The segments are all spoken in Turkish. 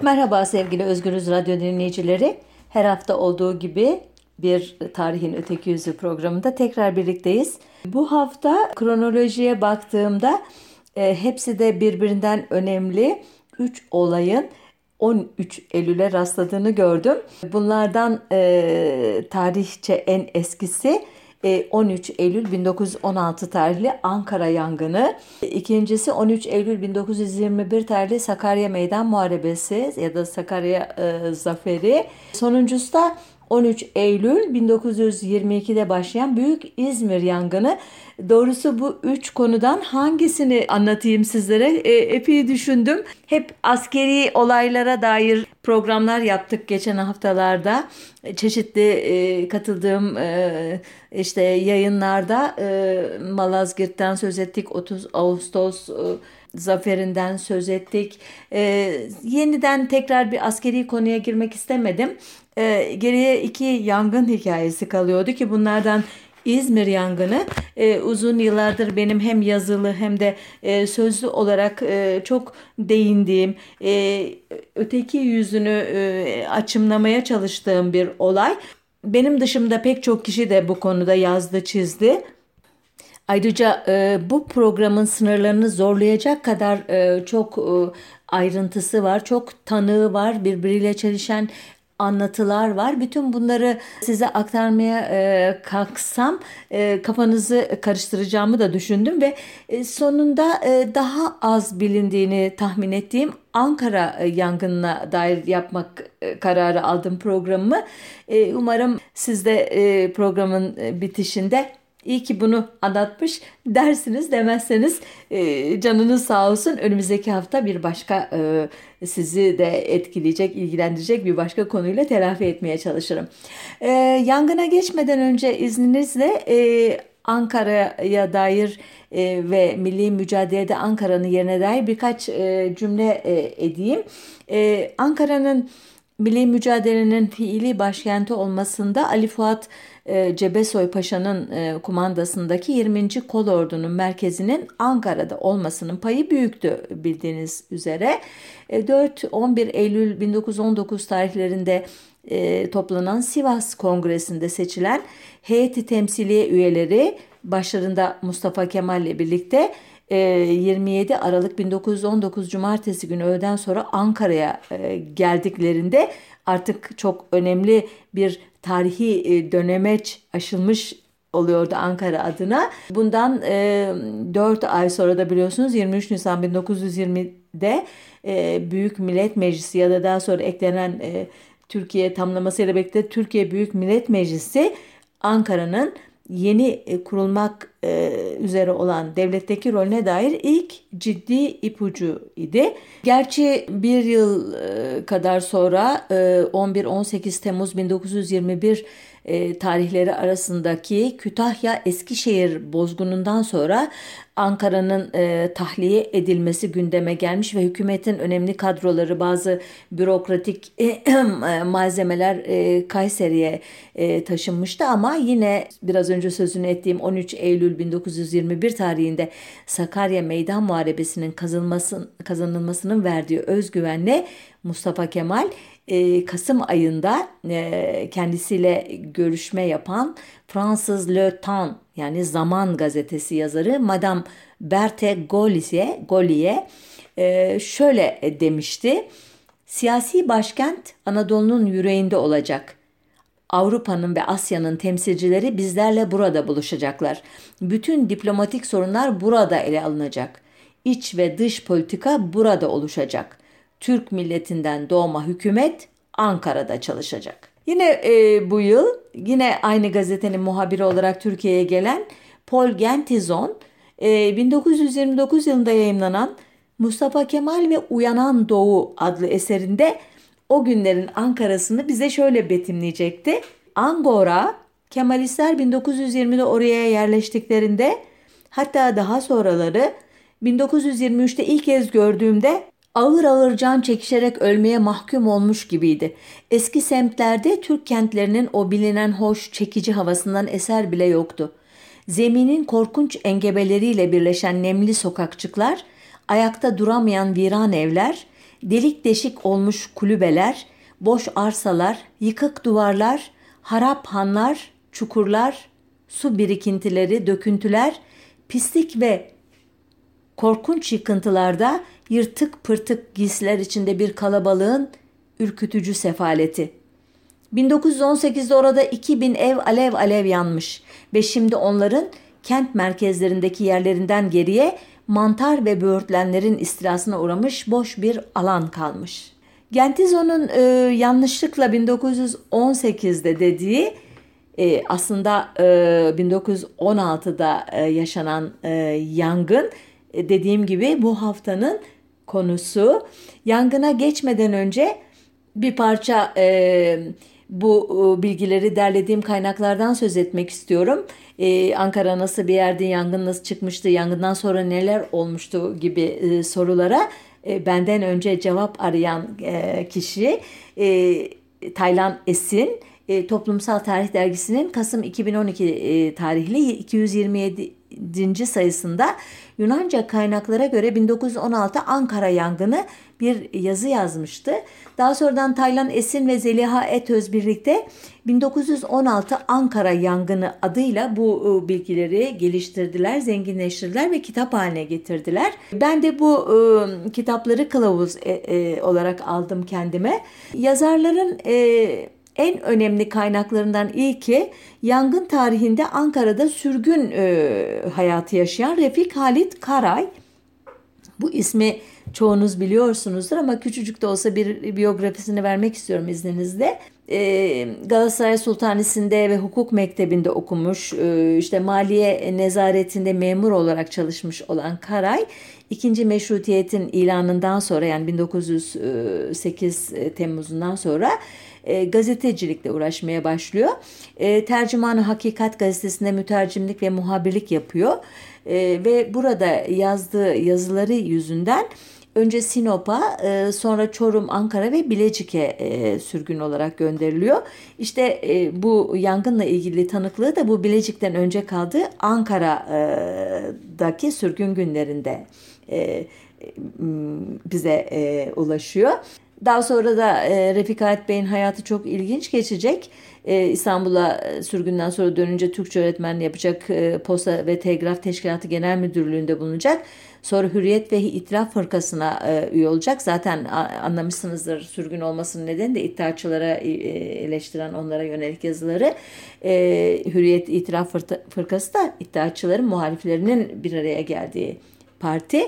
Merhaba sevgili Özgürüz Radyo dinleyicileri. Her hafta olduğu gibi bir Tarihin Öteki Yüzü programında tekrar birlikteyiz. Bu hafta kronolojiye baktığımda e, hepsi de birbirinden önemli 3 olayın 13 Eylül'e rastladığını gördüm. Bunlardan e, tarihçe en eskisi 13 e, Eylül 1916 tarihli Ankara yangını. İkincisi 13 Eylül 1921 tarihli Sakarya Meydan Muharebesi ya da Sakarya e, Zaferi. Sonuncusu da 13 Eylül 1922'de başlayan Büyük İzmir yangını. Doğrusu bu üç konudan hangisini anlatayım sizlere e, epey düşündüm. Hep askeri olaylara dair programlar yaptık geçen haftalarda. Çeşitli e, katıldığım e, işte yayınlarda e, Malazgirt'ten söz ettik. 30 Ağustos e, zaferinden söz ettik. E, yeniden tekrar bir askeri konuya girmek istemedim. E, geriye iki yangın hikayesi kalıyordu ki bunlardan İzmir yangını e, uzun yıllardır benim hem yazılı hem de e, sözlü olarak e, çok değindiğim, e, öteki yüzünü e, açımlamaya çalıştığım bir olay. Benim dışımda pek çok kişi de bu konuda yazdı, çizdi. Ayrıca e, bu programın sınırlarını zorlayacak kadar e, çok e, ayrıntısı var, çok tanığı var, birbiriyle çelişen anlatılar var. Bütün bunları size aktarmaya e, kalksam e, kafanızı karıştıracağımı da düşündüm ve e, sonunda e, daha az bilindiğini tahmin ettiğim Ankara e, yangınına dair yapmak e, kararı aldım programımı. E, umarım siz de programın bitişinde İyi ki bunu anlatmış dersiniz demezseniz e, canınız sağ olsun. Önümüzdeki hafta bir başka e, sizi de etkileyecek, ilgilendirecek bir başka konuyla telafi etmeye çalışırım. E, yangına geçmeden önce izninizle Ankara'ya dair ve milli mücadelede Ankara'nın yerine dair birkaç cümle edeyim. Ankara'nın milli mücadelenin fiili başkenti olmasında Ali Fuat e, Cebesoy Paşa'nın e, kumandasındaki 20. Kolordu'nun merkezinin Ankara'da olmasının payı büyüktü bildiğiniz üzere. 4-11 e, Eylül 1919 tarihlerinde toplanan Sivas Kongresi'nde seçilen heyeti temsiliye üyeleri başlarında Mustafa Kemal ile birlikte 27 Aralık 1919 Cumartesi günü öğleden sonra Ankara'ya geldiklerinde artık çok önemli bir tarihi e, dönemeç aşılmış oluyordu Ankara adına. Bundan e, 4 ay sonra da biliyorsunuz 23 Nisan 1920'de e, Büyük Millet Meclisi ya da daha sonra eklenen e, Türkiye tamlamasıyla birlikte Türkiye Büyük Millet Meclisi Ankara'nın yeni e, kurulmak e, üzere olan devletteki rolüne dair ilk ciddi ipucu idi. Gerçi bir yıl e, kadar sonra 11-18 Temmuz 1921 e, tarihleri arasındaki Kütahya Eskişehir bozgunundan sonra Ankara'nın e, tahliye edilmesi gündeme gelmiş ve hükümetin önemli kadroları bazı bürokratik e, malzemeler e, Kayseri'ye e, taşınmıştı. Ama yine biraz önce sözünü ettiğim 13 Eylül 1921 tarihinde Sakarya Meydan Muharebesi'nin kazanılması, kazanılmasının verdiği özgüvenle Mustafa Kemal e, Kasım ayında e, kendisiyle görüşme yapan Fransız Le Temps yani Zaman gazetesi yazarı Madame Berthe Gaulier, Gaulier e, şöyle demişti. Siyasi başkent Anadolu'nun yüreğinde olacak. Avrupa'nın ve Asya'nın temsilcileri bizlerle burada buluşacaklar. Bütün diplomatik sorunlar burada ele alınacak. İç ve dış politika burada oluşacak. Türk milletinden doğma hükümet Ankara'da çalışacak. Yine e, bu yıl yine aynı gazetenin muhabiri olarak Türkiye'ye gelen Paul Gentizon e, 1929 yılında yayınlanan Mustafa Kemal ve Uyanan Doğu adlı eserinde o günlerin Ankara'sını bize şöyle betimleyecekti. Angora, Kemalistler 1920'de oraya yerleştiklerinde hatta daha sonraları 1923'te ilk kez gördüğümde ağır ağır can çekişerek ölmeye mahkum olmuş gibiydi. Eski semtlerde Türk kentlerinin o bilinen hoş, çekici havasından eser bile yoktu. Zeminin korkunç engebeleriyle birleşen nemli sokakçıklar, ayakta duramayan viran evler, delik deşik olmuş kulübeler, boş arsalar, yıkık duvarlar, harap hanlar, çukurlar, su birikintileri, döküntüler, pislik ve korkunç yıkıntılarda yırtık pırtık giysiler içinde bir kalabalığın ürkütücü sefaleti. 1918'de orada 2000 ev alev alev yanmış ve şimdi onların kent merkezlerindeki yerlerinden geriye mantar ve böğürtlenlerin istilasına uğramış boş bir alan kalmış. Gentizo'nun e, yanlışlıkla 1918'de dediği e, aslında e, 1916'da e, yaşanan e, yangın e, dediğim gibi bu haftanın konusu. Yangına geçmeden önce bir parça e, bu e, bilgileri derlediğim kaynaklardan söz etmek istiyorum. Ee, Ankara nasıl bir yerde yangın nasıl çıkmıştı, yangından sonra neler olmuştu gibi e, sorulara e, benden önce cevap arayan e, kişi e, Taylan Esin e, Toplumsal Tarih Dergisi'nin Kasım 2012 e, tarihli 227 sayısında Yunanca kaynaklara göre 1916 Ankara yangını bir yazı yazmıştı. Daha sonradan Taylan Esin ve Zeliha Etöz birlikte 1916 Ankara yangını adıyla bu e, bilgileri geliştirdiler, zenginleştirdiler ve kitap haline getirdiler. Ben de bu e, kitapları kılavuz e, e, olarak aldım kendime. Yazarların e, en önemli kaynaklarından ilki yangın tarihinde Ankara'da sürgün e, hayatı yaşayan Refik Halit Karay. Bu ismi çoğunuz biliyorsunuzdur ama küçücük de olsa bir biyografisini vermek istiyorum izninizle. Ee, Galatasaray Sultanisi'nde ve hukuk mektebinde okumuş, ee, işte maliye nezaretinde memur olarak çalışmış olan Karay, ikinci meşrutiyetin ilanından sonra yani 1908 e, Temmuz'undan sonra e, gazetecilikle uğraşmaya başlıyor. E, Tercümanı Hakikat gazetesinde mütercimlik ve muhabirlik yapıyor. E, ve burada yazdığı yazıları yüzünden önce Sinop'a e, sonra Çorum, Ankara ve Bilecik'e e, sürgün olarak gönderiliyor. İşte e, bu yangınla ilgili tanıklığı da bu Bilecik'ten önce kaldığı Ankara'daki sürgün günlerinde bize ulaşıyor. Daha sonra da e, Refik Halit Bey'in hayatı çok ilginç geçecek. E, İstanbul'a e, sürgünden sonra dönünce Türkçe öğretmenliği yapacak. E, Posta ve Telgraf Teşkilatı Genel Müdürlüğü'nde bulunacak. Sonra Hürriyet ve İtilaf Fırkası'na e, üye olacak. Zaten anlamışsınızdır sürgün olmasının nedeni de iddiaçılara e, eleştiren onlara yönelik yazıları. E, Hürriyet İtilaf Fırkası da iddiaçıların muhaliflerinin bir araya geldiği parti.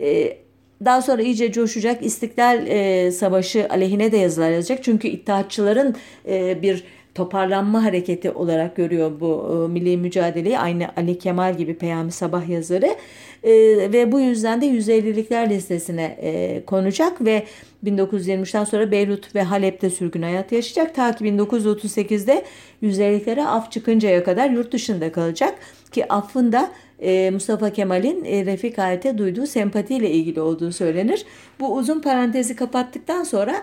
E, daha sonra iyice coşacak İstiklal e, Savaşı aleyhine de yazılar yazacak. Çünkü İttihatçıların e, bir toparlanma hareketi olarak görüyor bu e, milli mücadeleyi. Aynı Ali Kemal gibi Peyami Sabah yazarı. E, ve bu yüzden de 150'likler listesine e, konacak ve 1923'ten sonra Beyrut ve Halep'te sürgün hayat yaşayacak. Ta ki 1938'de 150'liklere af çıkıncaya kadar yurt dışında kalacak. Ki affın da e, Mustafa Kemal'in e, Refik Halit'e duyduğu sempatiyle ilgili olduğu söylenir. Bu uzun parantezi kapattıktan sonra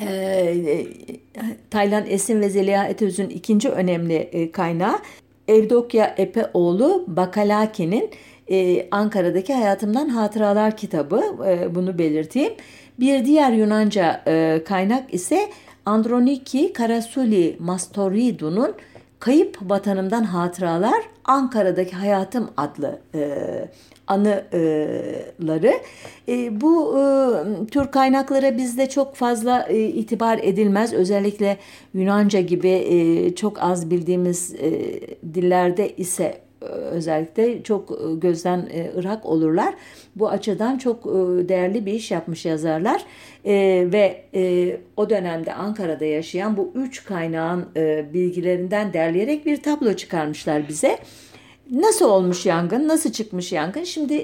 e, Taylan Esin ve Zeliha Etöz'ün ikinci önemli kaynağı Evdokya Epeoğlu Bakalaki'nin Ankara'daki Hayatımdan Hatıralar kitabı bunu belirteyim. Bir diğer Yunanca kaynak ise Androniki Karasuli Mastoridu'nun Kayıp Vatanımdan Hatıralar Ankara'daki Hayatım adlı e, anıları. E, bu e, tür kaynaklara bizde çok fazla e, itibar edilmez. Özellikle Yunanca gibi e, çok az bildiğimiz e, dillerde ise özellikle çok e, gözden e, ırak olurlar. Bu açıdan çok e, değerli bir iş yapmış yazarlar ve o dönemde Ankara'da yaşayan bu üç kaynağın bilgilerinden derleyerek bir tablo çıkarmışlar bize. Nasıl olmuş yangın, nasıl çıkmış yangın? Şimdi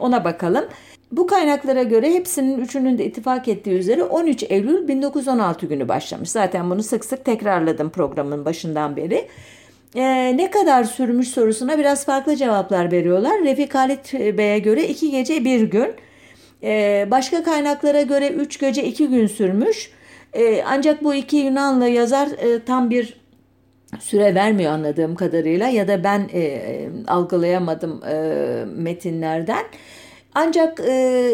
ona bakalım. Bu kaynaklara göre hepsinin üçünün de ittifak ettiği üzere 13 Eylül 1916 günü başlamış. Zaten bunu sık sık tekrarladım programın başından beri e, ne kadar sürmüş sorusuna biraz farklı cevaplar veriyorlar. Refik Halit Bey'e göre iki gece bir gün. E, başka kaynaklara göre üç gece iki gün sürmüş. E, ancak bu iki Yunanlı yazar e, tam bir süre vermiyor anladığım kadarıyla ya da ben e, algılayamadım e, metinlerden. Ancak e,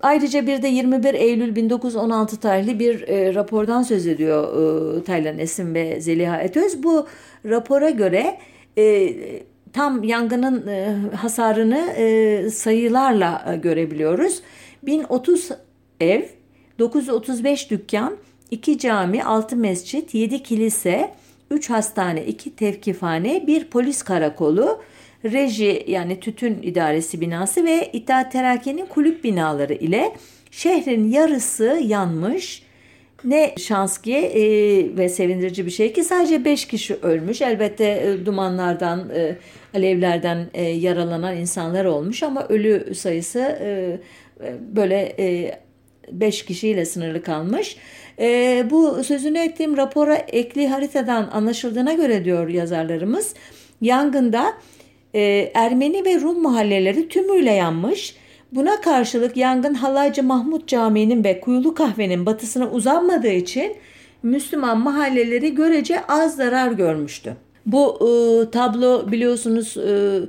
ayrıca bir de 21 Eylül 1916 tarihli bir e, rapordan söz ediyor e, Taylan Esim ve Zeliha Etöz. Bu rapora göre e, tam yangının e, hasarını e, sayılarla e, görebiliyoruz. 1030 ev, 935 dükkan, 2 cami, 6 mescit, 7 kilise, 3 hastane, 2 tevkifhane, 1 polis karakolu, reji yani tütün idaresi binası ve İttihat Terakki'nin kulüp binaları ile şehrin yarısı yanmış. Ne şans ki e, ve sevindirici bir şey ki sadece 5 kişi ölmüş. Elbette e, dumanlardan, e, alevlerden e, yaralanan insanlar olmuş ama ölü sayısı e, e böyle 5 e, kişiyle sınırlı kalmış. E, bu sözünü ettiğim rapora ekli haritadan anlaşıldığına göre diyor yazarlarımız. Yangında e, Ermeni ve Rum mahalleleri tümüyle yanmış. Buna karşılık yangın Halaycı Mahmut Camii'nin ve Kuyulu Kahve'nin batısına uzanmadığı için Müslüman mahalleleri görece az zarar görmüştü. Bu e, tablo biliyorsunuz e,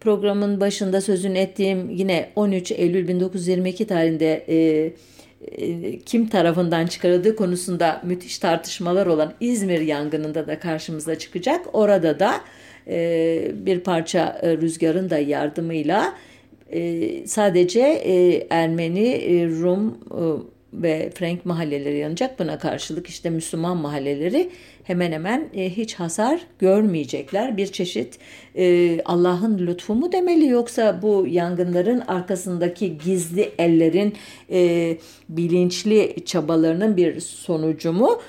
programın başında sözünü ettiğim yine 13 Eylül 1922 tarihinde e, e, kim tarafından çıkarıldığı konusunda müthiş tartışmalar olan İzmir yangınında da karşımıza çıkacak. Orada da e, bir parça e, rüzgarın da yardımıyla e, sadece Ermeni, Rum ve Frank mahalleleri yanacak. Buna karşılık işte Müslüman mahalleleri hemen hemen hiç hasar görmeyecekler. Bir çeşit Allah'ın lütfu mu demeli yoksa bu yangınların arkasındaki gizli ellerin bilinçli çabalarının bir sonucu mu?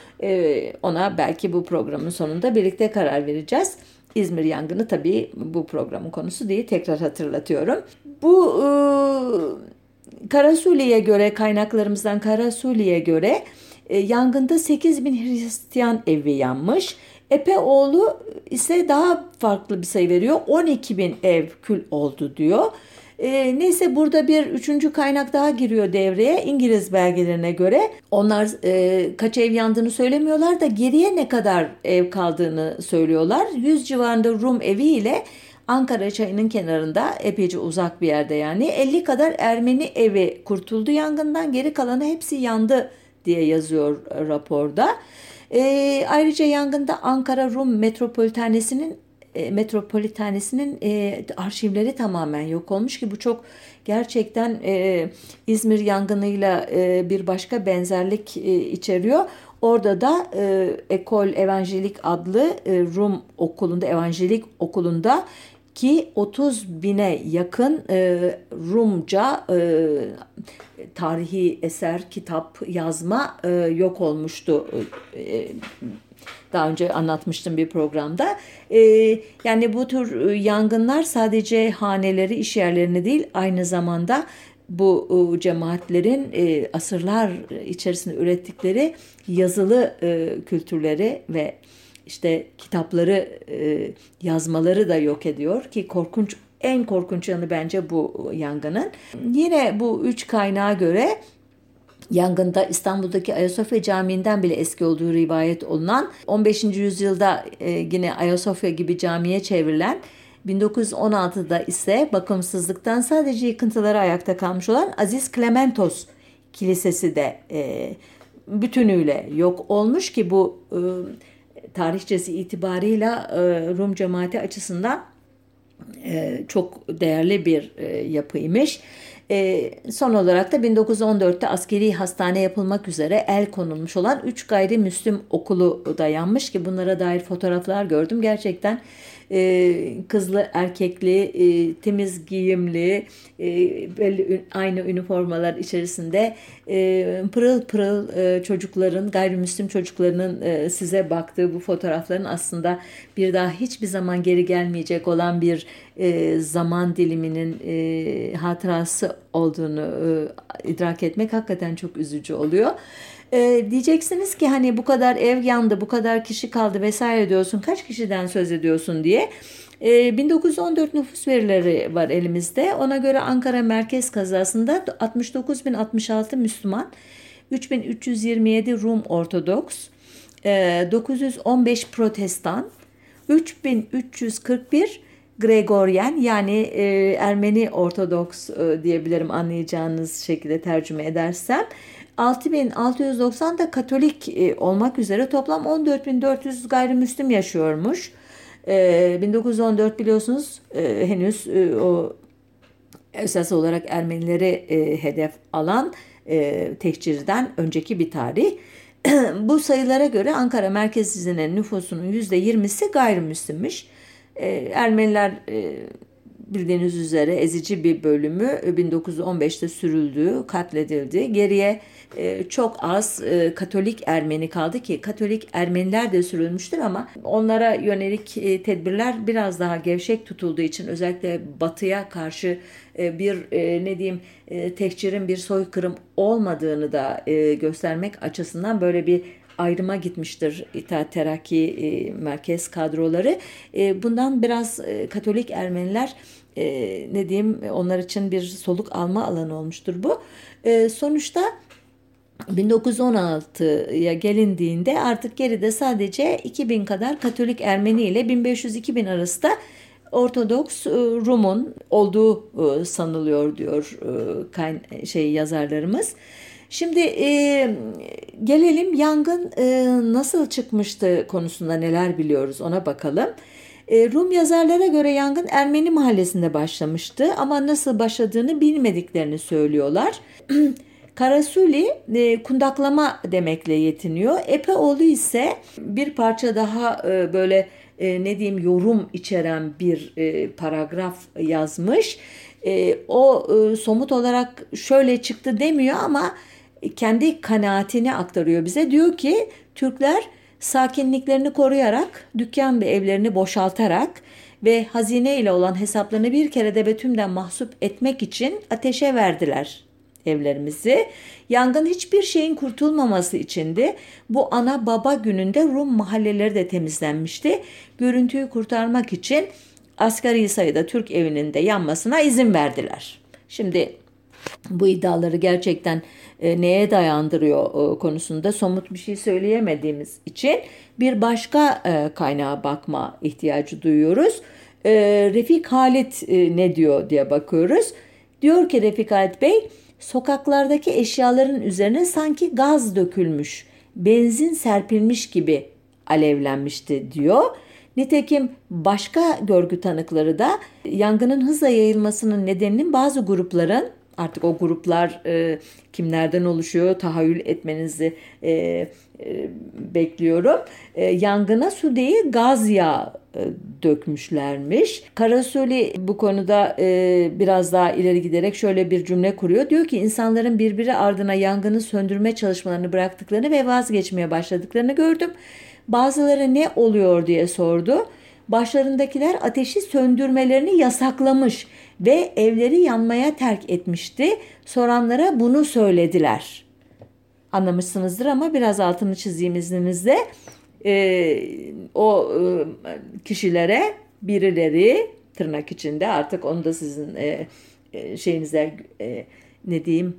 ona belki bu programın sonunda birlikte karar vereceğiz. İzmir yangını tabii bu programın konusu değil. Tekrar hatırlatıyorum. Bu e, Karasuli'ye göre kaynaklarımızdan Karasuli'ye göre e, yangında 8 bin Hristiyan evi yanmış. Epeoğlu ise daha farklı bir sayı veriyor. 12 bin ev kül oldu diyor. E, neyse burada bir üçüncü kaynak daha giriyor devreye. İngiliz belgelerine göre onlar e, kaç ev yandığını söylemiyorlar da geriye ne kadar ev kaldığını söylüyorlar. 100 civarında Rum evi ile Ankara çayının kenarında epeyce uzak bir yerde yani 50 kadar Ermeni evi kurtuldu yangından geri kalanı hepsi yandı diye yazıyor raporda. E, ayrıca yangında Ankara Rum Metropolitanesi'nin e, metropolitanesinin e, arşivleri tamamen yok olmuş ki bu çok gerçekten e, İzmir yangınıyla e, bir başka benzerlik e, içeriyor. Orada da e, Ekol Evangelik adlı e, Rum okulunda, Evangelik okulunda ki 30 bine yakın e, Rumca e, tarihi eser, kitap, yazma e, yok olmuştu. E, daha önce anlatmıştım bir programda. E, yani bu tür e, yangınlar sadece haneleri, iş yerlerini değil aynı zamanda bu e, cemaatlerin e, asırlar içerisinde ürettikleri yazılı e, kültürleri ve işte kitapları e, yazmaları da yok ediyor ki korkunç en korkunç yanı bence bu yangının. Yine bu üç kaynağa göre Yangında İstanbul'daki Ayasofya Camii'nden bile eski olduğu rivayet olunan 15. yüzyılda e, yine Ayasofya gibi camiye çevrilen 1916'da ise bakımsızlıktan sadece yıkıntıları ayakta kalmış olan Aziz Clementos Kilisesi de e, bütünüyle yok olmuş ki bu e, tarihçesi itibarıyla e, Rum cemaati açısından e, çok değerli bir e, yapıymış. E, son olarak da 1914'te askeri hastane yapılmak üzere el konulmuş olan 3 gayrimüslim okulu dayanmış ki bunlara dair fotoğraflar gördüm. Gerçekten e, kızlı, erkekli, e, temiz giyimli, e, belli aynı üniformalar içerisinde e, pırıl pırıl e, çocukların, gayrimüslim çocuklarının e, size baktığı bu fotoğrafların aslında bir daha hiçbir zaman geri gelmeyecek olan bir e, zaman diliminin e, hatırası olduğunu e, idrak etmek hakikaten çok üzücü oluyor. E, diyeceksiniz ki hani bu kadar ev yandı, bu kadar kişi kaldı vesaire diyorsun. Kaç kişiden söz ediyorsun diye. E, 1914 nüfus verileri var elimizde. Ona göre Ankara merkez kazasında 69.066 Müslüman, 3327 Rum Ortodoks, e, 915 Protestan, 3341 Gregoryen yani e, Ermeni Ortodoks e, diyebilirim anlayacağınız şekilde tercüme edersem. 6690 da Katolik e, olmak üzere toplam 14400 gayrimüslim yaşıyormuş. E, 1914 biliyorsunuz e, henüz e, o esas olarak Ermenileri e, hedef alan e, tehcirden önceki bir tarih. Bu sayılara göre Ankara merkezinin nüfusunun %20'si gayrimüslimmiş. E, Ermeniler e, bildiğiniz üzere ezici bir bölümü 1915'te sürüldü, katledildi. Geriye e, çok az e, Katolik Ermeni kaldı ki Katolik Ermeniler de sürülmüştür ama onlara yönelik e, tedbirler biraz daha gevşek tutulduğu için özellikle batıya karşı bir ne diyeyim tehcirin bir soykırım olmadığını da göstermek açısından böyle bir ayrıma gitmiştir İttihat Terakki merkez kadroları. bundan biraz Katolik Ermeniler ne diyeyim onlar için bir soluk alma alanı olmuştur bu. sonuçta 1916'ya gelindiğinde artık geride sadece 2000 kadar Katolik Ermeni ile 1500-2000 arasında Ortodoks e, Rum'un olduğu e, sanılıyor diyor e, şey yazarlarımız. Şimdi e, gelelim yangın e, nasıl çıkmıştı konusunda neler biliyoruz ona bakalım. E, Rum yazarlara göre yangın Ermeni mahallesinde başlamıştı ama nasıl başladığını bilmediklerini söylüyorlar. Karasuli e, kundaklama demekle yetiniyor. Epeoğlu ise bir parça daha e, böyle e, ne diyeyim yorum içeren bir e, paragraf yazmış. E, o e, somut olarak şöyle çıktı demiyor ama kendi kanaatini aktarıyor bize. Diyor ki Türkler sakinliklerini koruyarak, dükkan ve evlerini boşaltarak ve hazine ile olan hesaplarını bir kere de betümden mahsup etmek için ateşe verdiler evlerimizi. Yangın hiçbir şeyin kurtulmaması içindi. Bu ana baba gününde Rum mahalleleri de temizlenmişti. Görüntüyü kurtarmak için asgari sayıda Türk evinin de yanmasına izin verdiler. Şimdi bu iddiaları gerçekten e, neye dayandırıyor e, konusunda somut bir şey söyleyemediğimiz için bir başka e, kaynağa bakma ihtiyacı duyuyoruz. E, Refik Halit e, ne diyor diye bakıyoruz. Diyor ki Refik Halit Bey sokaklardaki eşyaların üzerine sanki gaz dökülmüş, benzin serpilmiş gibi alevlenmişti diyor. Nitekim başka görgü tanıkları da yangının hızla yayılmasının nedeninin bazı grupların artık o gruplar e, kimlerden oluşuyor tahayyül etmenizi e, e, bekliyorum. E, yangına su değil gaz yağı e, dökmüşlermiş. Karasoli bu konuda e, biraz daha ileri giderek şöyle bir cümle kuruyor. Diyor ki insanların birbiri ardına yangını söndürme çalışmalarını bıraktıklarını ve vazgeçmeye başladıklarını gördüm. Bazıları ne oluyor diye sordu. Başlarındakiler ateşi söndürmelerini yasaklamış ve evleri yanmaya terk etmişti. Soranlara bunu söylediler. Anlamışsınızdır ama biraz altını çizeyim izninizle e, o e, kişilere birileri tırnak içinde artık onu da sizin e, e, şeyinize e, ne diyeyim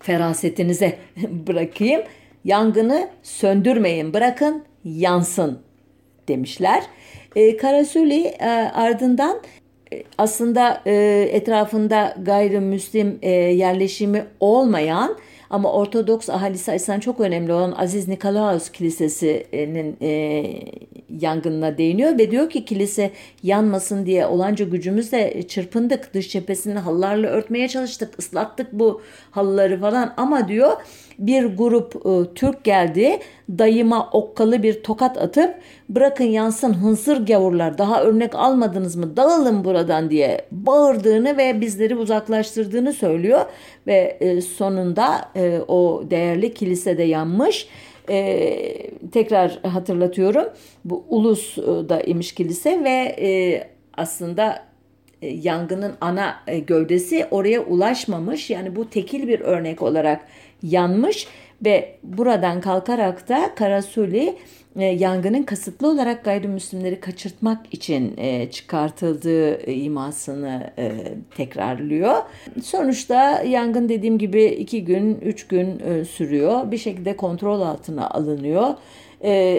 ferasetinize bırakayım. Yangını söndürmeyin bırakın yansın demişler. E, Karasuli e, ardından e, aslında e, etrafında gayrimüslim e, yerleşimi olmayan ama Ortodoks ahalisi açısından çok önemli olan Aziz Nikolaos Kilisesi'nin e, yangınına değiniyor ve diyor ki kilise yanmasın diye olanca gücümüzle çırpındık. Dış cephesini halılarla örtmeye çalıştık, ıslattık bu halıları falan ama diyor bir grup e, Türk geldi. Dayıma okkalı bir tokat atıp bırakın yansın hınsır gavurlar daha örnek almadınız mı dağılın buradan diye bağırdığını ve bizleri uzaklaştırdığını söylüyor. Ve e, sonunda e, o değerli kilise de yanmış. Ee, tekrar hatırlatıyorum bu Ulus'da imiş kilise ve e, aslında e, yangının ana e, gövdesi oraya ulaşmamış. Yani bu tekil bir örnek olarak yanmış ve buradan kalkarak da Karasuli e, yangının kasıtlı olarak gayrimüslimleri kaçırtmak için e, çıkartıldığı imasını e, tekrarlıyor. Sonuçta yangın dediğim gibi iki gün, üç gün sürüyor. Bir şekilde kontrol altına alınıyor.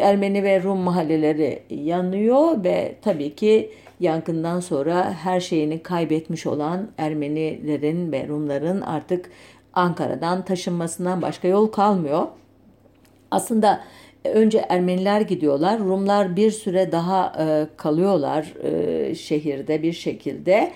Ermeni ve Rum mahalleleri yanıyor ve tabii ki yangından sonra her şeyini kaybetmiş olan Ermenilerin ve Rumların artık Ankara'dan taşınmasından başka yol kalmıyor. Aslında önce Ermeniler gidiyorlar. Rumlar bir süre daha e, kalıyorlar e, şehirde bir şekilde.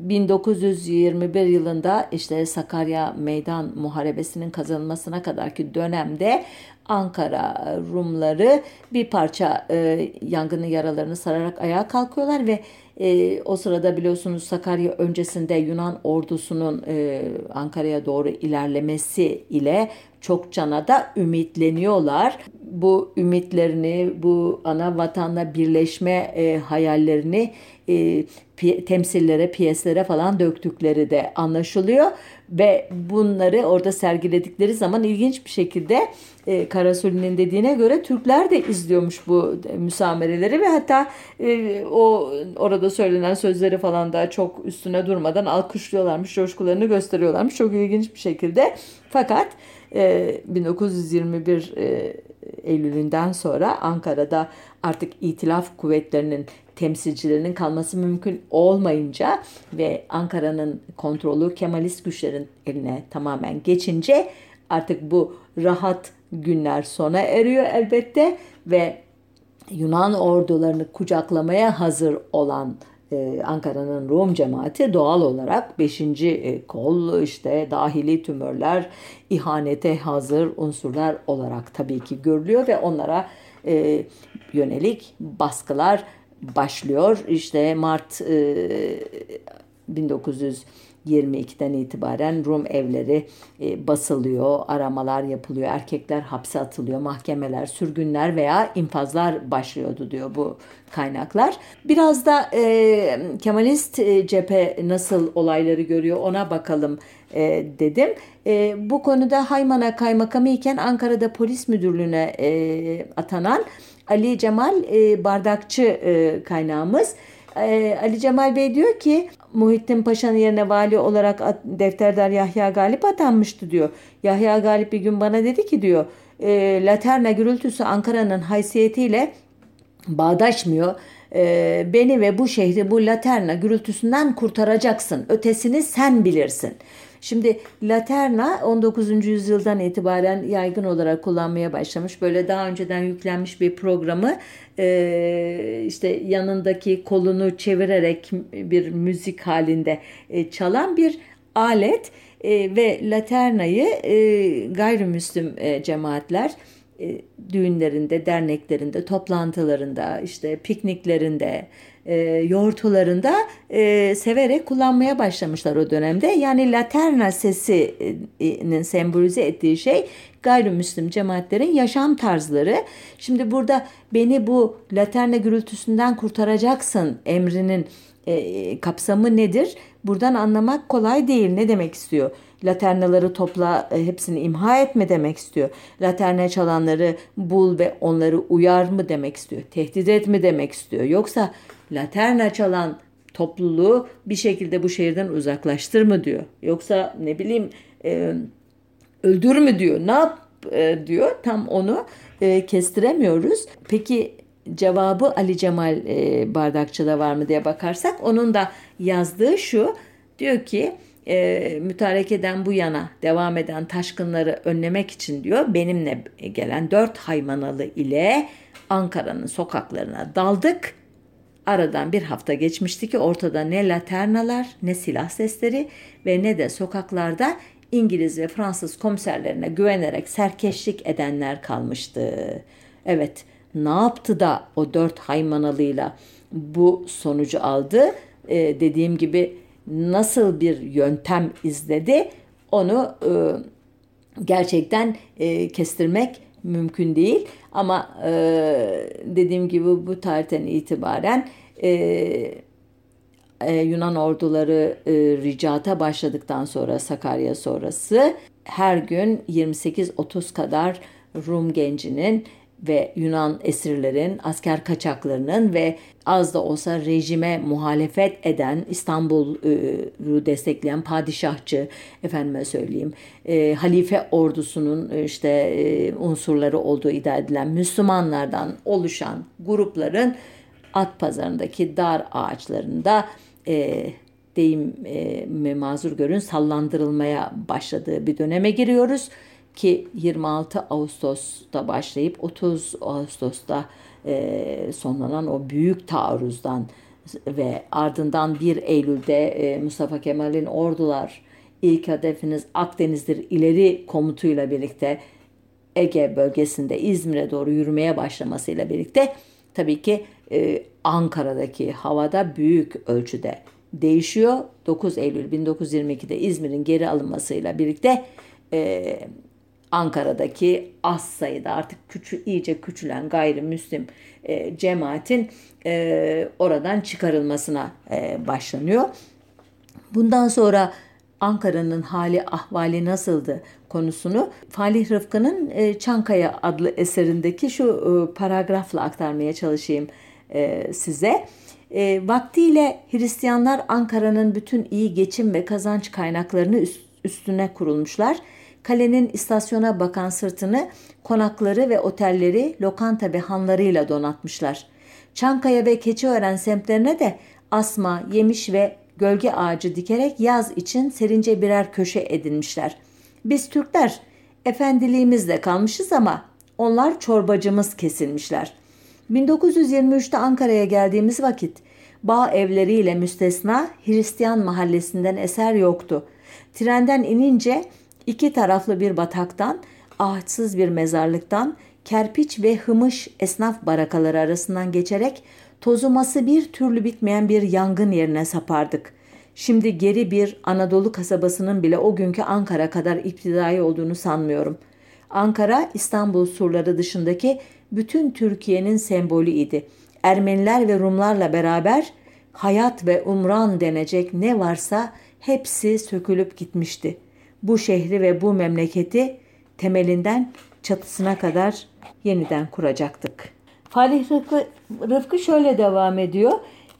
1921 yılında işte Sakarya Meydan Muharebesi'nin kazanılmasına kadarki dönemde Ankara Rumları bir parça e, yangının yaralarını sararak ayağa kalkıyorlar ve e, o sırada biliyorsunuz Sakarya öncesinde Yunan ordusunun e, Ankara'ya doğru ilerlemesi ile çok cana da ümitleniyorlar. Bu ümitlerini, bu ana vatanla birleşme e, hayallerini e, pi- temsillere, piyeslere falan döktükleri de anlaşılıyor ve bunları orada sergiledikleri zaman ilginç bir şekilde e, Karasuli'nin dediğine göre Türkler de izliyormuş bu müsamereleri ve hatta e, o orada söylenen sözleri falan da çok üstüne durmadan alkışlıyorlarmış, coşkularını gösteriyorlarmış çok ilginç bir şekilde. Fakat e, 1921 e, Eylül'ünden sonra Ankara'da artık itilaf kuvvetlerinin temsilcilerinin kalması mümkün olmayınca ve Ankara'nın kontrolü Kemalist güçlerin eline tamamen geçince artık bu rahat günler sona eriyor elbette ve Yunan ordularını kucaklamaya hazır olan e, Ankara'nın Rum cemaati doğal olarak 5. E, kol işte dahili tümörler ihanete hazır unsurlar olarak tabii ki görülüyor ve onlara e, yönelik baskılar başlıyor. İşte Mart e, 1922'den itibaren Rum evleri e, basılıyor, aramalar yapılıyor, erkekler hapse atılıyor, mahkemeler, sürgünler veya infazlar başlıyordu diyor bu kaynaklar. Biraz da e, Kemalist e, cephe nasıl olayları görüyor ona bakalım e, dedim. E, bu konuda Hayman'a kaymakamı iken Ankara'da polis müdürlüğüne e, atanan Ali Cemal e, Bardakçı e, kaynağımız. E, Ali Cemal Bey diyor ki Muhittin Paşa'nın yerine vali olarak defterdar Yahya Galip atanmıştı diyor. Yahya Galip bir gün bana dedi ki diyor e, Laterna gürültüsü Ankara'nın haysiyetiyle bağdaşmıyor. E, beni ve bu şehri bu Laterna gürültüsünden kurtaracaksın. Ötesini sen bilirsin. Şimdi laterna 19. yüzyıldan itibaren yaygın olarak kullanmaya başlamış. Böyle daha önceden yüklenmiş bir programı e, işte yanındaki kolunu çevirerek bir müzik halinde e, çalan bir alet e, ve laternayı gayrimüslim cemaatler düğünlerinde, derneklerinde, toplantılarında, işte pikniklerinde, e, yoğurtularında e, severek kullanmaya başlamışlar o dönemde. Yani laterna sesinin sembolize ettiği şey gayrimüslim cemaatlerin yaşam tarzları. Şimdi burada beni bu laterna gürültüsünden kurtaracaksın emrinin e, kapsamı nedir? Buradan anlamak kolay değil. Ne demek istiyor? Laternaları topla, e, hepsini imha etme demek istiyor. Laterna çalanları bul ve onları uyar mı demek istiyor. Tehdit et mi demek istiyor. Yoksa laterna çalan topluluğu bir şekilde bu şehirden uzaklaştır mı diyor. Yoksa ne bileyim e, öldür mü diyor. Ne yap e, diyor. Tam onu e, kestiremiyoruz. Peki cevabı Ali Cemal e, Bardakçı'da var mı diye bakarsak onun da yazdığı şu. Diyor ki e, mütarekeden bu yana devam eden taşkınları önlemek için diyor benimle gelen dört haymanalı ile Ankara'nın sokaklarına daldık Aradan bir hafta geçmişti ki ortada ne laternalar ne silah sesleri ve ne de sokaklarda İngiliz ve Fransız komiserlerine güvenerek serkeşlik edenler kalmıştı. Evet ne yaptı da o dört haymanalıyla bu sonucu aldı? Ee, dediğim gibi nasıl bir yöntem izledi onu e, gerçekten e, kestirmek mümkün değil. Ama e, dediğim gibi bu tarihten itibaren e, e, Yunan orduları e, ricata başladıktan sonra Sakarya sonrası her gün 28-30 kadar Rum gencinin ve Yunan esirlerin, asker kaçaklarının ve az da olsa rejime muhalefet eden İstanbul'u destekleyen padişahçı efendime söyleyeyim e, halife ordusunun e, işte e, unsurları olduğu iddia edilen Müslümanlardan oluşan grupların at pazarındaki dar ağaçlarında e, deyim e, mazur görün sallandırılmaya başladığı bir döneme giriyoruz ki 26 Ağustos'ta başlayıp 30 Ağustos'ta e, sonlanan o büyük taarruzdan ve ardından 1 Eylül'de e, Mustafa Kemal'in ordular ilk hedefiniz Akdeniz'dir ileri komutuyla birlikte Ege bölgesinde İzmir'e doğru yürümeye başlamasıyla birlikte tabii ki e, Ankara'daki havada büyük ölçüde değişiyor. 9 Eylül 1922'de İzmir'in geri alınmasıyla birlikte e, Ankara'daki az sayıda artık küçü, iyice küçülen gayrimüslim e, cemaatin e, oradan çıkarılmasına e, başlanıyor. Bundan sonra Ankara'nın hali ahvali nasıldı konusunu Falih Rıfkı'nın e, Çankaya adlı eserindeki şu e, paragrafla aktarmaya çalışayım e, size. E, vaktiyle Hristiyanlar Ankara'nın bütün iyi geçim ve kazanç kaynaklarını üst, üstüne kurulmuşlar. Kalenin istasyona bakan sırtını konakları ve otelleri lokanta ve hanlarıyla donatmışlar. Çankaya ve Keçiören semtlerine de asma, yemiş ve gölge ağacı dikerek yaz için serince birer köşe edinmişler. Biz Türkler efendiliğimizle kalmışız ama onlar çorbacımız kesilmişler. 1923'te Ankara'ya geldiğimiz vakit bağ evleriyle müstesna Hristiyan mahallesinden eser yoktu. Trenden inince iki taraflı bir bataktan, ağaçsız bir mezarlıktan, kerpiç ve hımış esnaf barakaları arasından geçerek tozuması bir türlü bitmeyen bir yangın yerine sapardık. Şimdi geri bir Anadolu kasabasının bile o günkü Ankara kadar iptidai olduğunu sanmıyorum. Ankara İstanbul surları dışındaki bütün Türkiye'nin sembolü idi. Ermeniler ve Rumlarla beraber hayat ve umran denecek ne varsa hepsi sökülüp gitmişti. Bu şehri ve bu memleketi temelinden çatısına kadar yeniden kuracaktık. Falih Rıfkı, Rıfkı şöyle devam ediyor.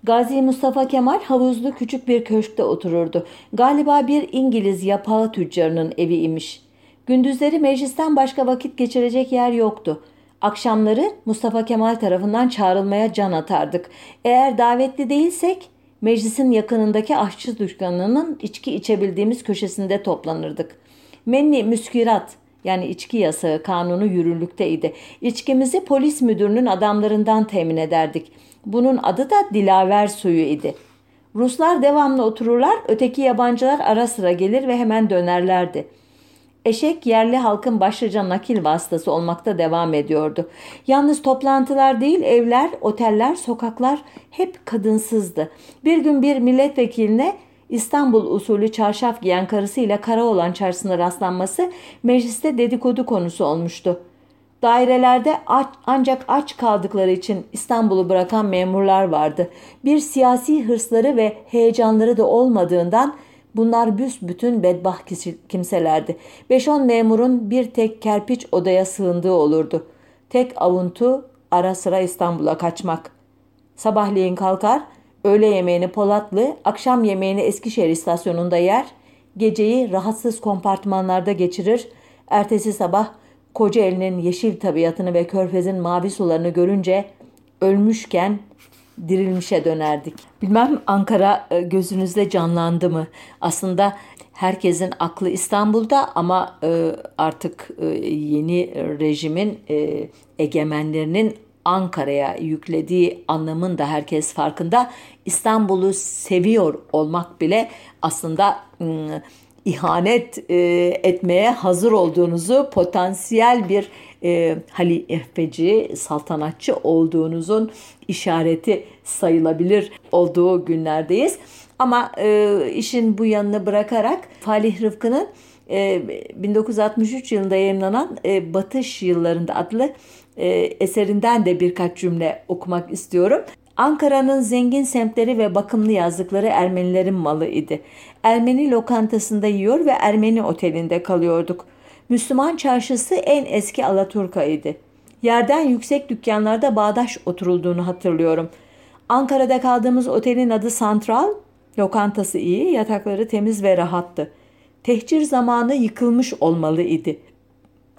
Gazi Mustafa Kemal havuzlu küçük bir köşkte otururdu. Galiba bir İngiliz yapağı tüccarının evi imiş. Gündüzleri meclisten başka vakit geçirecek yer yoktu. Akşamları Mustafa Kemal tarafından çağrılmaya can atardık. Eğer davetli değilsek meclisin yakınındaki aşçı dükkanının içki içebildiğimiz köşesinde toplanırdık. Menni müskirat yani içki yasağı kanunu yürürlükteydi. İçkimizi polis müdürünün adamlarından temin ederdik. Bunun adı da dilaver suyu idi. Ruslar devamlı otururlar, öteki yabancılar ara sıra gelir ve hemen dönerlerdi.'' Eşek yerli halkın başlıca nakil vasıtası olmakta devam ediyordu. Yalnız toplantılar değil evler, oteller, sokaklar hep kadınsızdı. Bir gün bir milletvekiline İstanbul usulü çarşaf giyen karısıyla Karaoğlan çarşısına rastlanması mecliste dedikodu konusu olmuştu. Dairelerde aç, ancak aç kaldıkları için İstanbul'u bırakan memurlar vardı. Bir siyasi hırsları ve heyecanları da olmadığından Bunlar büsbütün bedbaht kimselerdi. Beş on memurun bir tek kerpiç odaya sığındığı olurdu. Tek avuntu ara sıra İstanbul'a kaçmak. Sabahleyin kalkar, öğle yemeğini Polatlı, akşam yemeğini Eskişehir istasyonunda yer, geceyi rahatsız kompartmanlarda geçirir, ertesi sabah Kocaeli'nin yeşil tabiatını ve körfezin mavi sularını görünce ölmüşken dirilmişe dönerdik. Bilmem Ankara e, gözünüzde canlandı mı? Aslında herkesin aklı İstanbul'da ama e, artık e, yeni rejimin egemenlerinin Ankara'ya yüklediği anlamın da herkes farkında. İstanbul'u seviyor olmak bile aslında ihanet etmeye hazır olduğunuzu potansiyel bir e, halifeci, saltanatçı olduğunuzun işareti sayılabilir olduğu günlerdeyiz. Ama e, işin bu yanını bırakarak Falih Rıfkı'nın e, 1963 yılında yayınlanan e, Batış Yıllarında adlı e, eserinden de birkaç cümle okumak istiyorum. Ankara'nın zengin semtleri ve bakımlı yazlıkları Ermenilerin malı idi. Ermeni lokantasında yiyor ve Ermeni otelinde kalıyorduk. Müslüman çarşısı en eski Alaturka idi. Yerden yüksek dükkanlarda bağdaş oturulduğunu hatırlıyorum. Ankara'da kaldığımız otelin adı Santral, lokantası iyi, yatakları temiz ve rahattı. Tehcir zamanı yıkılmış olmalı idi.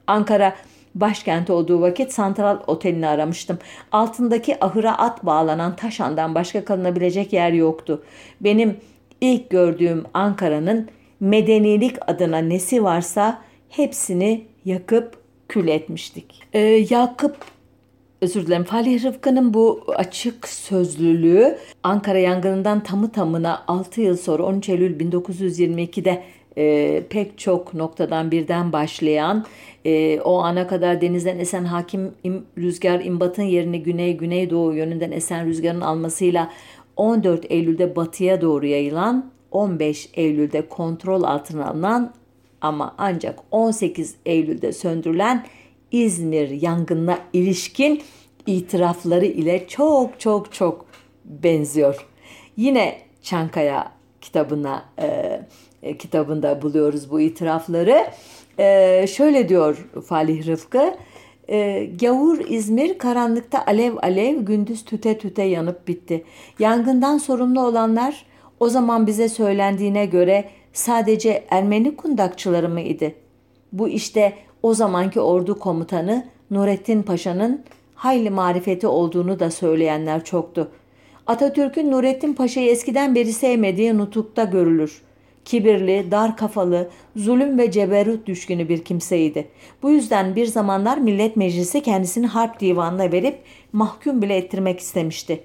Ankara Başkenti olduğu vakit Santral Oteli'ni aramıştım. Altındaki ahıra at bağlanan taşandan başka kalınabilecek yer yoktu. Benim ilk gördüğüm Ankara'nın medenilik adına nesi varsa hepsini yakıp kül etmiştik. Ee, yakıp özür dilerim Falih Rıfkı'nın bu açık sözlülüğü Ankara yangınından tamı tamına 6 yıl sonra 13 Eylül 1922'de e, pek çok noktadan birden başlayan e, o ana kadar denizden esen hakim im, rüzgar imbatın yerini güney güneydoğu yönünden esen rüzgarın almasıyla 14 Eylül'de batıya doğru yayılan 15 Eylül'de kontrol altına alınan ama ancak 18 Eylül'de söndürülen İzmir yangınına ilişkin itirafları ile çok çok çok benziyor. Yine Çankaya kitabına e, e, kitabında buluyoruz bu itirafları. E, şöyle diyor Falih Rıfkı. E, gavur İzmir karanlıkta alev alev gündüz tüte tüte yanıp bitti. Yangından sorumlu olanlar o zaman bize söylendiğine göre sadece Ermeni kundakçıları mı idi? Bu işte o zamanki ordu komutanı Nurettin Paşa'nın hayli marifeti olduğunu da söyleyenler çoktu. Atatürk'ün Nurettin Paşa'yı eskiden beri sevmediği nutukta görülür. Kibirli, dar kafalı, zulüm ve ceberut düşkünü bir kimseydi. Bu yüzden bir zamanlar Millet Meclisi kendisini harp divanına verip mahkum bile ettirmek istemişti.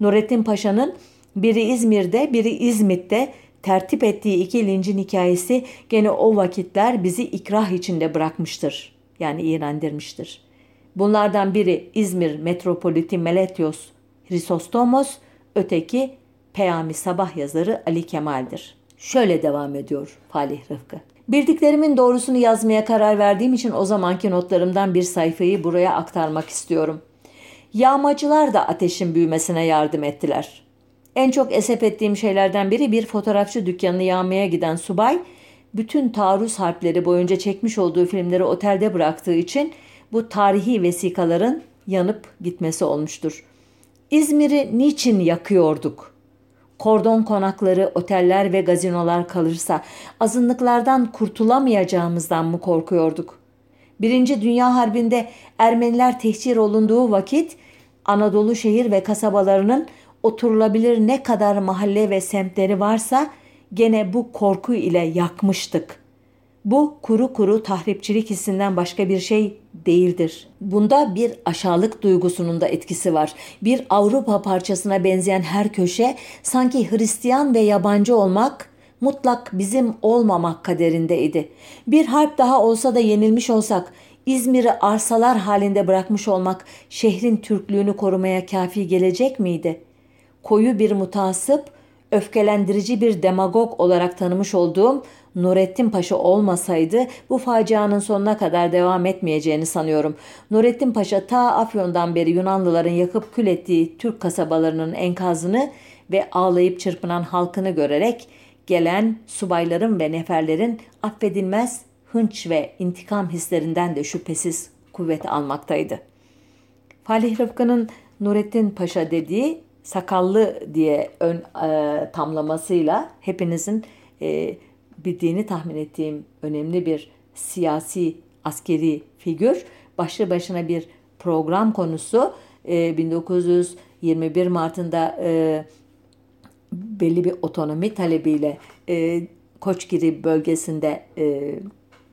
Nurettin Paşa'nın biri İzmir'de, biri İzmit'te tertip ettiği iki lincin hikayesi gene o vakitler bizi ikrah içinde bırakmıştır. Yani iğrendirmiştir. Bunlardan biri İzmir Metropoliti Meletios Hrisostomos, öteki Peyami Sabah yazarı Ali Kemal'dir. Şöyle devam ediyor Falih Rıfkı. Bildiklerimin doğrusunu yazmaya karar verdiğim için o zamanki notlarımdan bir sayfayı buraya aktarmak istiyorum. Yağmacılar da ateşin büyümesine yardım ettiler. En çok esef ettiğim şeylerden biri bir fotoğrafçı dükkanını yağmaya giden subay, bütün taarruz harpleri boyunca çekmiş olduğu filmleri otelde bıraktığı için bu tarihi vesikaların yanıp gitmesi olmuştur. İzmir'i niçin yakıyorduk? Kordon konakları, oteller ve gazinolar kalırsa azınlıklardan kurtulamayacağımızdan mı korkuyorduk? Birinci Dünya Harbi'nde Ermeniler tehcir olunduğu vakit Anadolu şehir ve kasabalarının oturulabilir ne kadar mahalle ve semtleri varsa gene bu korku ile yakmıştık. Bu kuru kuru tahripçilik hissinden başka bir şey değildir. Bunda bir aşağılık duygusunun da etkisi var. Bir Avrupa parçasına benzeyen her köşe sanki Hristiyan ve yabancı olmak mutlak bizim olmamak kaderindeydi. Bir harp daha olsa da yenilmiş olsak İzmir'i arsalar halinde bırakmış olmak şehrin Türklüğünü korumaya kafi gelecek miydi? Koyu bir mutasip, öfkelendirici bir demagog olarak tanımış olduğum Nurettin Paşa olmasaydı bu facianın sonuna kadar devam etmeyeceğini sanıyorum. Nurettin Paşa ta Afyon'dan beri Yunanlıların yakıp kül ettiği Türk kasabalarının enkazını ve ağlayıp çırpınan halkını görerek gelen subayların ve neferlerin affedilmez hınç ve intikam hislerinden de şüphesiz kuvvet almaktaydı. Falih Rıfkı'nın Nurettin Paşa dediği sakallı diye ön e, tamlamasıyla hepinizin e, bildiğini tahmin ettiğim önemli bir siyasi askeri figür. Başlı başına bir program konusu. E, 1921 Mart'ında e, belli bir otonomi talebiyle e, Koçgiri bölgesinde e,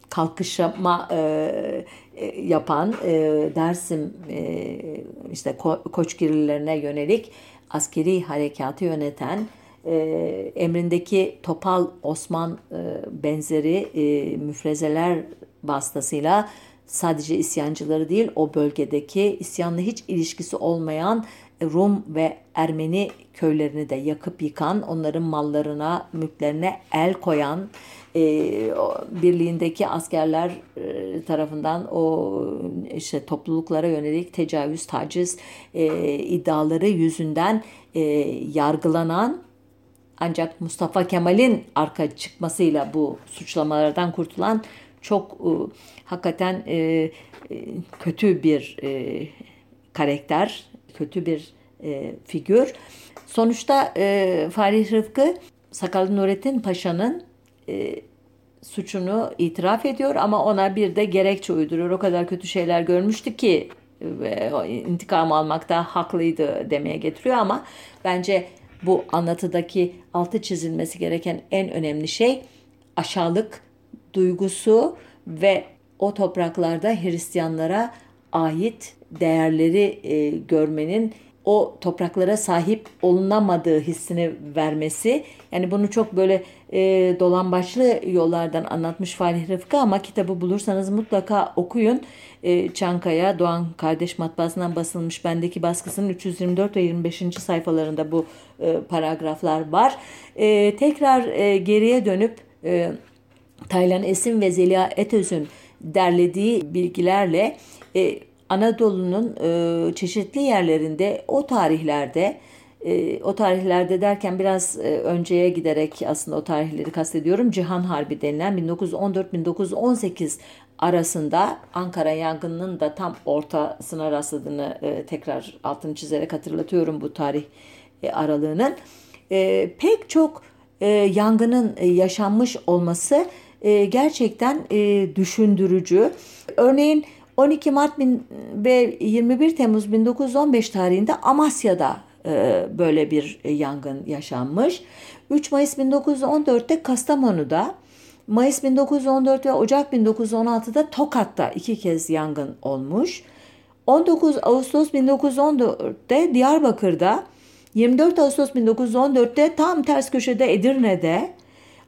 kalkışma e, e, yapan e, Dersim e, işte Ko- Koçgirlilerine yönelik askeri harekatı yöneten e, emrindeki Topal Osman e, benzeri e, müfrezeler vasıtasıyla sadece isyancıları değil o bölgedeki isyanla hiç ilişkisi olmayan Rum ve Ermeni köylerini de yakıp yıkan, onların mallarına, mülklerine el koyan, e, birliğindeki askerler e, tarafından o işte topluluklara yönelik tecavüz, taciz e, iddiaları yüzünden e, yargılanan ancak Mustafa Kemal'in arka çıkmasıyla bu suçlamalardan kurtulan çok e, hakikaten e, e, kötü bir e, karakter, kötü bir e, figür. Sonuçta e, Farih Rıfkı Sakallı Nurettin Paşa'nın e, suçunu itiraf ediyor ama ona bir de gerekçe uyduruyor. O kadar kötü şeyler görmüştü ki ve intikam almakta haklıydı demeye getiriyor ama bence bu anlatıdaki altı çizilmesi gereken en önemli şey aşağılık duygusu ve o topraklarda Hristiyanlara ait değerleri e, görmenin o topraklara sahip olunamadığı hissini vermesi. Yani bunu çok böyle e, dolambaçlı yollardan anlatmış Falih Rıfkı ama kitabı bulursanız mutlaka okuyun. E, Çankaya Doğan Kardeş Matbaası'ndan basılmış bendeki baskısının 324 ve 25. sayfalarında bu e, paragraflar var. E, tekrar e, geriye dönüp e, Taylan Esim ve Zeliha Etöz'ün derlediği bilgilerle e, Anadolu'nun e, çeşitli yerlerinde o tarihlerde e, o tarihlerde derken biraz e, önceye giderek aslında o tarihleri kastediyorum. Cihan Harbi denilen 1914-1918 arasında Ankara yangınının da tam ortasına rastladığını tekrar altını çizerek hatırlatıyorum bu tarih aralığının. Pek çok yangının yaşanmış olması gerçekten düşündürücü. Örneğin 12 Mart ve 21 Temmuz 1915 tarihinde Amasya'da e, böyle bir yangın yaşanmış. 3 Mayıs 1914'te Kastamonu'da, Mayıs 1914 ve Ocak 1916'da Tokat'ta iki kez yangın olmuş. 19 Ağustos 1914'te Diyarbakır'da, 24 Ağustos 1914'te tam ters köşede Edirne'de,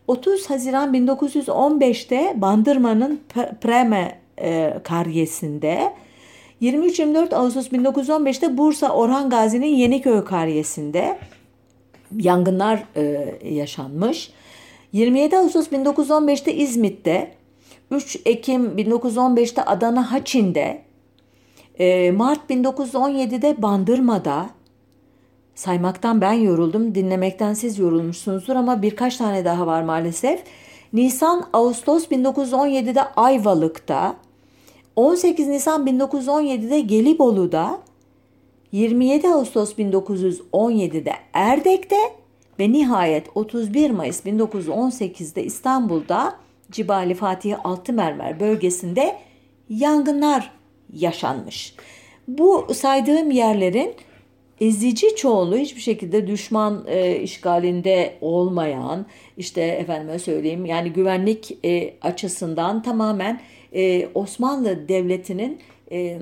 30 Haziran 1915'te Bandırma'nın Preme e, karyesinde, 23-24 Ağustos 1915'te Bursa Orhan Gazi'nin Yeniköy karyesinde yangınlar e, yaşanmış. 27 Ağustos 1915'te İzmit'te, 3 Ekim 1915'te Adana Haçin'de, e, Mart 1917'de Bandırma'da, saymaktan ben yoruldum, dinlemekten siz yorulmuşsunuzdur ama birkaç tane daha var maalesef. Nisan Ağustos 1917'de Ayvalık'ta, 18 Nisan 1917'de Gelibolu'da, 27 Ağustos 1917'de Erdek'te ve nihayet 31 Mayıs 1918'de İstanbul'da Cibali Fatih Altımermer bölgesinde yangınlar yaşanmış. Bu saydığım yerlerin ezici çoğunluğu hiçbir şekilde düşman e, işgalinde olmayan işte efendime söyleyeyim yani güvenlik e, açısından tamamen e, Osmanlı Devleti'nin e,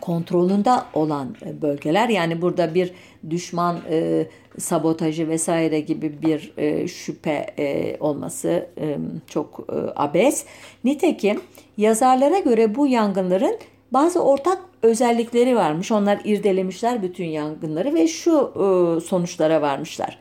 kontrolünde olan bölgeler. Yani burada bir düşman e, sabotajı vesaire gibi bir e, şüphe e, olması e, çok e, abes. Nitekim yazarlara göre bu yangınların bazı ortak özellikleri varmış. Onlar irdelemişler bütün yangınları ve şu e, sonuçlara varmışlar.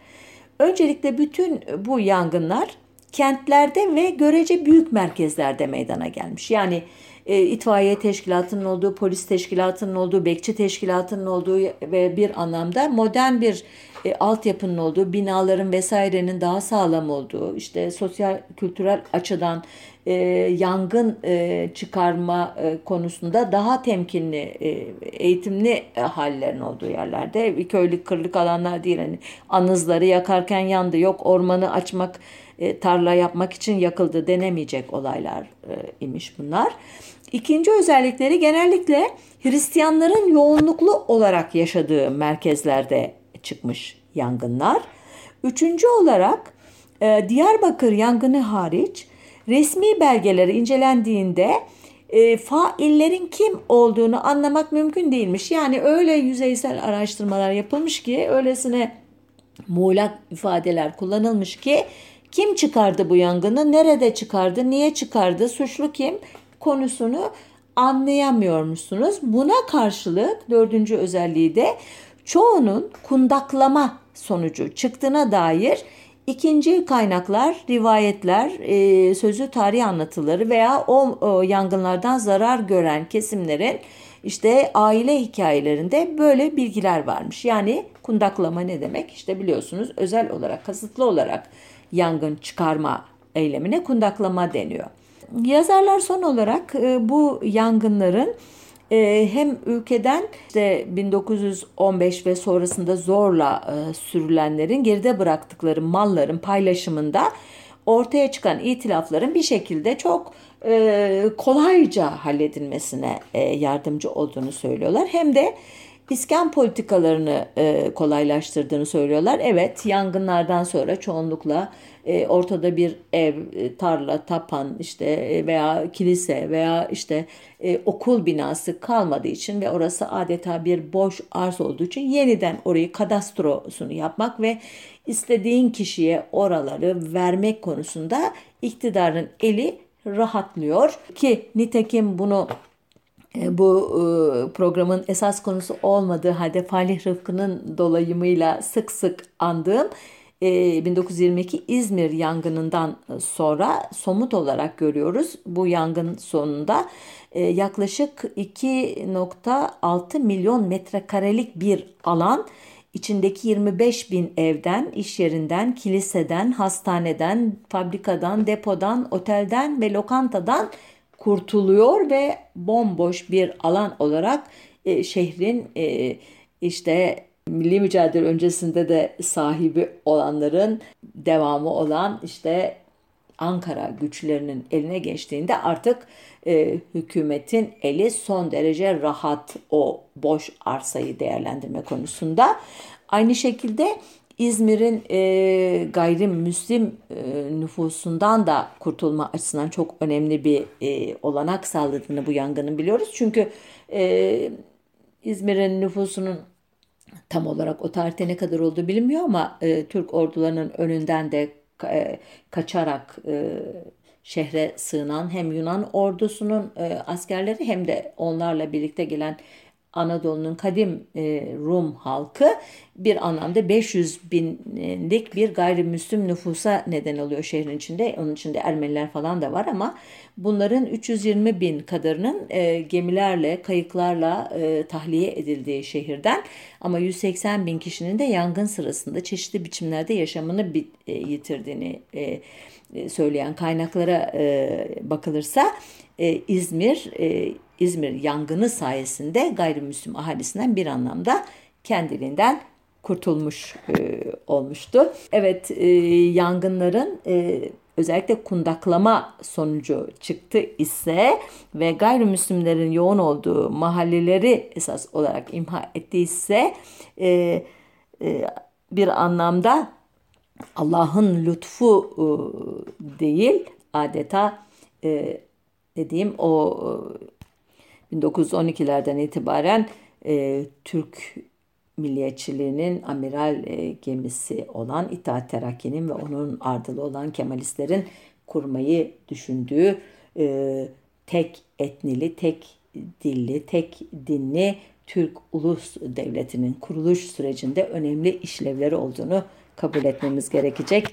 Öncelikle bütün bu yangınlar kentlerde ve görece büyük merkezlerde meydana gelmiş. Yani e, itfaiye teşkilatının olduğu, polis teşkilatının olduğu, bekçi teşkilatının olduğu ve bir anlamda modern bir e, altyapının olduğu, binaların vesairenin daha sağlam olduğu, işte sosyal kültürel açıdan e, yangın e, çıkarma e, konusunda daha temkinli, e, eğitimli e, hallerin olduğu yerlerde. Köylük kırlık alanlar değil. Hani anızları yakarken yandı, yok ormanı açmak, e, tarla yapmak için yakıldı denemeyecek olaylar e, imiş bunlar. İkinci özellikleri genellikle Hristiyanların yoğunluklu olarak yaşadığı merkezlerde çıkmış yangınlar. Üçüncü olarak e, Diyarbakır yangını hariç resmi belgeleri incelendiğinde faillerin kim olduğunu anlamak mümkün değilmiş. Yani öyle yüzeysel araştırmalar yapılmış ki öylesine muğlak ifadeler kullanılmış ki kim çıkardı bu yangını, nerede çıkardı, niye çıkardı, suçlu kim konusunu anlayamıyormuşsunuz. Buna karşılık dördüncü özelliği de çoğunun kundaklama sonucu çıktığına dair ikinci kaynaklar, rivayetler, e, sözlü tarih anlatıları veya o, o yangınlardan zarar gören kesimlerin işte aile hikayelerinde böyle bilgiler varmış. Yani kundaklama ne demek? İşte biliyorsunuz özel olarak, kasıtlı olarak yangın çıkarma eylemine kundaklama deniyor. Yazarlar son olarak e, bu yangınların e, hem ülkeden işte 1915 ve sonrasında zorla e, sürülenlerin geride bıraktıkları malların paylaşımında ortaya çıkan itilafların bir şekilde çok kolayca halledilmesine yardımcı olduğunu söylüyorlar. Hem de iskan politikalarını e, kolaylaştırdığını söylüyorlar. Evet yangınlardan sonra çoğunlukla e, ortada bir ev, e, tarla, tapan işte e, veya kilise veya işte e, okul binası kalmadığı için ve orası adeta bir boş arz olduğu için yeniden orayı kadastrosunu yapmak ve istediğin kişiye oraları vermek konusunda iktidarın eli rahatlıyor ki nitekim bunu bu e, programın esas konusu olmadığı halde Falih Rıfkı'nın dolayımıyla sık sık andığım 1922 e, İzmir yangınından sonra somut olarak görüyoruz. Bu yangın sonunda yaklaşık 2.6 milyon metrekarelik bir alan içindeki 25 bin evden, iş yerinden, kiliseden, hastaneden, fabrikadan, depodan, otelden ve lokantadan kurtuluyor ve bomboş bir alan olarak e, şehrin e, işte milli mücadele öncesinde de sahibi olanların devamı olan işte Ankara güçlerinin eline geçtiğinde artık e, hükümetin eli son derece rahat o boş arsayı değerlendirme konusunda. Aynı şekilde İzmir'in e, gayrimüslim e, nüfusundan da kurtulma açısından çok önemli bir e, olanak sağladığını bu yangının biliyoruz. Çünkü e, İzmir'in nüfusunun tam olarak o tarihte ne kadar olduğu bilinmiyor ama e, Türk ordularının önünden de e, kaçarak e, şehre sığınan hem Yunan ordusunun e, askerleri hem de onlarla birlikte gelen Anadolu'nun kadim e, Rum halkı bir anlamda 500 binlik bir gayrimüslim nüfusa neden oluyor şehrin içinde. Onun içinde Ermeniler falan da var ama bunların 320 bin kadarının e, gemilerle, kayıklarla e, tahliye edildiği şehirden ama 180 bin kişinin de yangın sırasında çeşitli biçimlerde yaşamını bit, e, yitirdiğini e, e söyleyen kaynaklara e, bakılırsa e, İzmir e, İzmir yangını sayesinde gayrimüslim ahalisinden bir anlamda kendiliğinden kurtulmuş e, olmuştu. Evet e, yangınların e, özellikle kundaklama sonucu çıktı ise ve gayrimüslimlerin yoğun olduğu mahalleleri esas olarak imha ettiyse e, e, bir anlamda Allah'ın lütfu e, değil adeta e, dediğim o 1912'lerden itibaren e, Türk milliyetçiliğinin amiral e, gemisi olan İttihat Terakki'nin ve onun ardılı olan Kemalistlerin kurmayı düşündüğü e, tek etnili, tek dilli, tek dinli Türk ulus devletinin kuruluş sürecinde önemli işlevleri olduğunu kabul etmemiz gerekecek.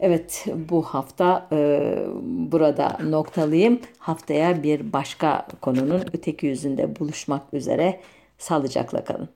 Evet bu hafta e, burada noktalıyım. Haftaya bir başka konunun öteki yüzünde buluşmak üzere sağlıcakla kalın.